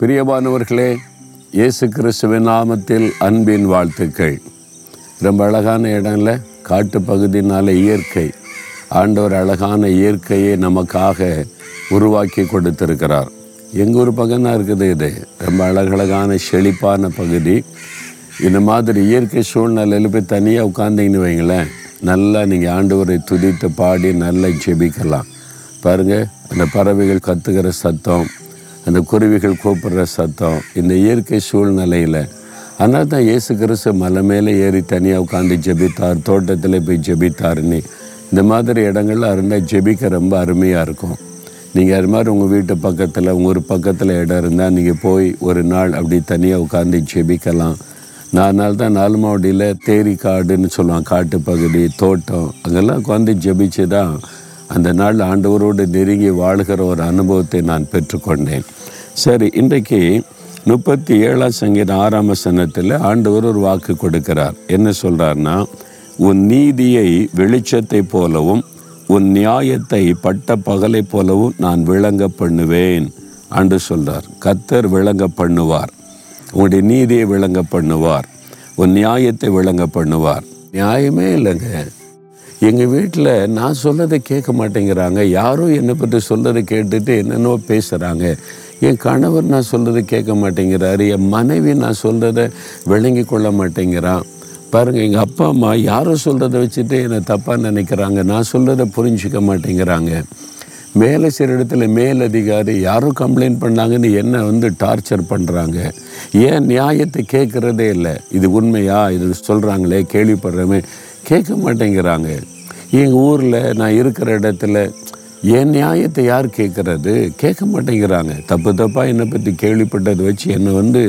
பிரியமானவர்களே இயேசு கிறிஸ்துவின் நாமத்தில் அன்பின் வாழ்த்துக்கள். ரொம்ப அழகான இடம்ல காட்டு பகுதினால இயற்கை. ஆண்டவர் அழகான இயற்கையை நமக்காக உருவாக்கி கொடுத்திருக்கிறார். எங்கள் ஊர் பகுதியாக இருக்குது இது. ரொம்ப அழகழகான செழிப்பான பகுதி. இந்த மாதிரி இயற்கை சூழ்நிலையில் போய் தனியாக உட்காந்திங்கன்னு வைங்களேன் நல்லா நீங்கள் ஆண்டவரை துதித்து பாடி நல்லா ஜெபிக்கலாம். பாருங்கள் அந்த பறவைகள் கத்துக்கிற சத்தம் அந்த குருவிகள் கூப்பிடுற சத்தம் இந்த இயற்கை சூழ்நிலையில். அதனால தான் இயேசு கிறிஸ்து மலை மேலே ஏறி தனியாக உட்காந்து ஜெபித்தார் தோட்டத்தில் போய் ஜெபித்தாருன்னு. இந்த மாதிரி இடங்கள்லாம் இருந்தால் ஜெபிக்க ரொம்ப அருமையாக இருக்கும். நீங்கள் அது மாதிரி உங்கள் வீட்டு பக்கத்தில் உங்கள் ஒரு பக்கத்தில் இடம் இருந்தால் நீங்கள் போய் ஒரு நாள் அப்படி தனியாக உட்காந்து ஜெபிக்கலாம். நான் நாள் தான் நாலுமாவடியில் தேரி காடுன்னு சொல்லுவான் காட்டு பகுதி தோட்டம் அங்கெல்லாம் உட்காந்து ஜெபிச்சு தான் அந்த நாள் ஆண்டவரோடு நெருங்கி வாழ்கிற ஒரு அனுபவத்தை நான் பெற்றுக்கொண்டேன். சரி இன்றைக்கு முப்பத்தி ஏழாம் சங்கீத ஆறாம் சனத்தில் ஆண்டவர் ஒரு வாக்கு கொடுக்கிறார். என்ன சொல்கிறார்னா உன் நீதியை வெளிச்சத்தை போலவும் உன் நியாயத்தை பட்ட பகலை போலவும் நான் விளங்க பண்ணுவேன் அன்று சொல்கிறார் கத்தர் விளங்க பண்ணுவார். உன்னுடைய நீதியை விளங்க பண்ணுவார். உன் நியாயத்தை விளங்க பண்ணுவார். நியாயமே இல்லைங்க. எங்கள் வீட்டில் நான் சொல்லதை கேட்க மாட்டேங்கிறாங்க. யாரும் என்னை பற்றி சொல்லதை கேட்டுட்டு என்னென்னோ பேசுகிறாங்க என் கணவர் நான் சொல்கிறத கேட்க மாட்டேங்கிறாரு. என் மனைவி நான் சொல்கிறத விளங்கி கொள்ள மாட்டேங்கிறான். பாருங்கள் எங்கள் அப்பா அம்மா யாரும் சொல்கிறத வச்சுட்டு என்னை தப்பாக நினைக்கிறாங்க. நான் சொல்கிறத புரிஞ்சிக்க மாட்டேங்கிறாங்க. மேலே சில இடத்துல மேலதிகாரி யாரும் கம்ப்ளைண்ட் பண்ணாங்கன்னு என்ன வந்து டார்ச்சர் பண்ணுறாங்க ஏன் நியாயத்தை கேட்குறதே இல்லை. இது உண்மையா? இது சொல்கிறாங்களே கேள்விப்படுறமே கேட்க மாட்டேங்கிறாங்க எங்கள் ஊரில் நான் இருக்கிற இடத்துல என் நியாயத்தை யார் கேட்குறது? கேட்க மாட்டேங்கிறாங்க தப்பு தப்பாக என்னை பற்றி கேள்விப்பட்டதை வச்சு என்னை வந்து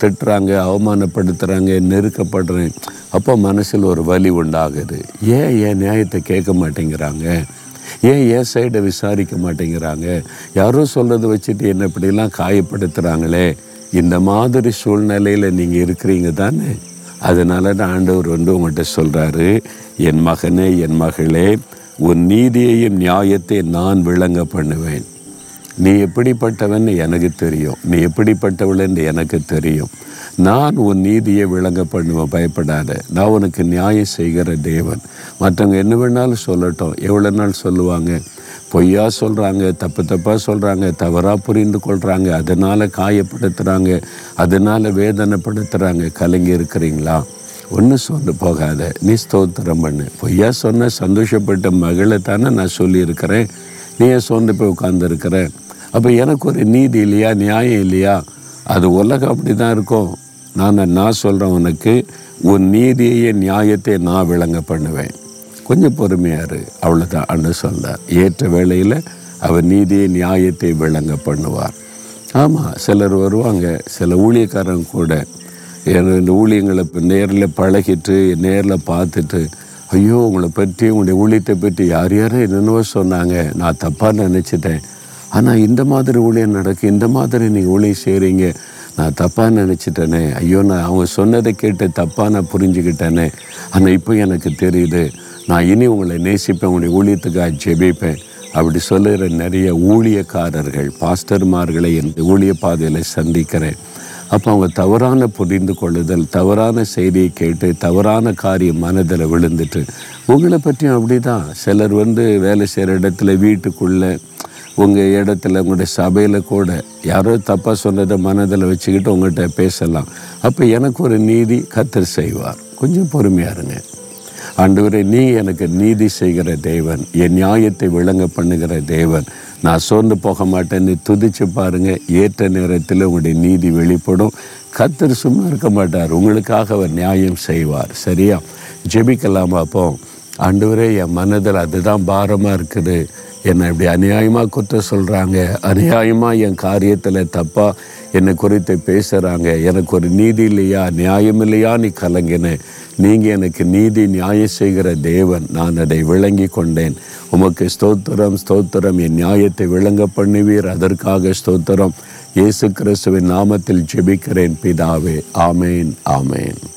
திட்டுறாங்க அவமானப்படுத்துகிறாங்க நெருக்கப்படுறேன் அப்போ மனசில் ஒரு வலி உண்டாகுது. ஏன் என் நியாயத்தை கேட்க மாட்டேங்கிறாங்க ஏன் என் சைடை விசாரிக்க மாட்டேங்கிறாங்க யாரோ சொல்கிறத வச்சுட்டு என்ன இப்படிலாம் காயப்படுத்துகிறாங்களே இந்த மாதிரி சூழ்நிலையில் நீங்கள் இருக்கிறீங்க தானே? அதனால தான் ஆண்டவர் வந்து உங்கள்கிட்ட சொல்கிறாரு என் மகனே என் மகளே உன் நீதியையும் நியாயத்தை நான் விளங்க பண்ணுவேன். நீ எப்படிப்பட்டவன் எனக்கு தெரியும். நீ எப்படிப்பட்டவள் எனக்கு தெரியும். நான் உன் நீதியை விளங்க பண்ணுவேன். பயப்படாத. நான் உனக்கு நியாயம் செய்கிற தேவன். மற்றவங்க என்ன வேணாலும் சொல்லட்டும். எவ்வளோ நாள் சொல்லுவாங்க? பொய்யா சொல்கிறாங்க தப்பு தப்பாக சொல்கிறாங்க தவறாக புரிந்து கொள்கிறாங்க அதனால் காயப்படுத்துகிறாங்க அதனால் வேதனைப்படுத்துகிறாங்க கலங்கி இருக்கிறீங்களா? ஒன்றும் சொந்து போகாத. நீ ஸ்தோத்திரம் பண்ணு. பொய்யா சொன்ன சந்தோஷப்பட்ட மகளை தானே நான் சொல்லியிருக்கிறேன். நீ ஏன் சோர்ந்து போய் உட்காந்துருக்கிற அப்போ எனக்கு ஒரு நீதி இல்லையா? நியாயம் இல்லையா? அது உலகம் அப்படி தான் இருக்கும். நான் நான் சொல்கிறேன் உனக்கு உன் நீதியையே நியாயத்தை நான் விளங்க பண்ணுவேன். கொஞ்சம் பொறுமையாரு அவ்வளோதான் அன்று சொன்னார் ஏற்ற வேளையில் அவர் நீதியை நியாயத்தை விளங்க பண்ணுவார். ஆமாம் சிலர் வருவாங்க. சில ஊழியக்காரங்க கூட. எனக்கு இந்த ஊழியங்களை இப்போ நேரில் பழகிட்டு நேரில் பார்த்துட்டு ஐயோ உங்களை பற்றி உங்களுடைய ஊழியத்தை பற்றி யார் யாரும் என்னென்னவோ சொன்னாங்க. நான் தப்பாக நினச்சிட்டேன். ஆனால் இந்த மாதிரி ஊழியம் நடக்கும் இந்த மாதிரி நீங்கள் ஊழியம் செய்கிறீங்க நான் தப்பாக நினச்சிட்டேனே. ஐயோ நான் அவங்க சொன்னதை கேட்டு தப்பாக நான் புரிஞ்சுக்கிட்டேனே. ஆனால் இப்போ எனக்கு தெரியுது. நான் இனி உங்களை நேசிப்பேன் உங்களுடைய ஊழியத்துக்காக ஜெபிப்பேன். அப்படி சொல்லுகிற நிறைய ஊழியக்காரர்கள் பாஸ்டர்மார்களை என் ஊழிய பாதையில் சந்திக்கிறேன். அப்போ அவங்க தவறான புரிந்து கொள்ளுதல் தவறான செய்தியை கேட்டு தவறான காரியம் மனதில் விழுந்துட்டு உங்களை பற்றியும் அப்படி தான் சிலர் வந்து வேலை செய்கிற இடத்துல வீட்டுக்குள்ளே உங்கள் இடத்துல உங்களுடைய சபையில் கூட யாரோ தப்பாக சொன்னதை மனதில் வச்சுக்கிட்டு உங்கள்கிட்ட பேசலாம். அப்போ எனக்கு ஒரு நீதி கத்தர் செய்வார். கொஞ்சம் பொறுமையாக இருங்க. ஆண்டவரே நீ எனக்கு நீதி செய்கிற தேவன் என் நியாயத்தை விளங்க பண்ணுகிற தேவன். நான் சோர்ந்து போக மாட்டேன்னு துதிச்சு பாருங்கள் ஏற்ற நேரத்தில் உங்களுடைய நீதி வெளிப்படும். கத்தர் சும்மா இருக்க மாட்டார் உங்களுக்காக அவர் நியாயம் செய்வார். சரியா? ஜெபிக்கலாமா அப்போ? ஆண்டவரே என் மனதில் அதுதான் பாரமாக இருக்குது. என்னை இப்படி அநியாயமாக குற்றம் சொல்கிறாங்க அநியாயமாக என் காரியத்தில் தப்பாக என்னை குறித்து பேசுகிறாங்க எனக்கு ஒரு நீதி இல்லையா? நியாயம் இல்லையா? நீ கலங்கினேன் நீங்கள் எனக்கு நீதி நியாயம் செய்கிற தேவன். நான் அதை விளங்கி கொண்டேன். உமக்கு ஸ்தோத்திரம் ஸ்தோத்திரம். என் நியாயத்தை விளங்க பண்ணுவீர். அதற்காக ஸ்தோத்திரம். இயேசு கிறிஸ்துவின் நாமத்தில் ஜெபிக்கிறேன் பிதாவே. ஆமேன் ஆமேன்.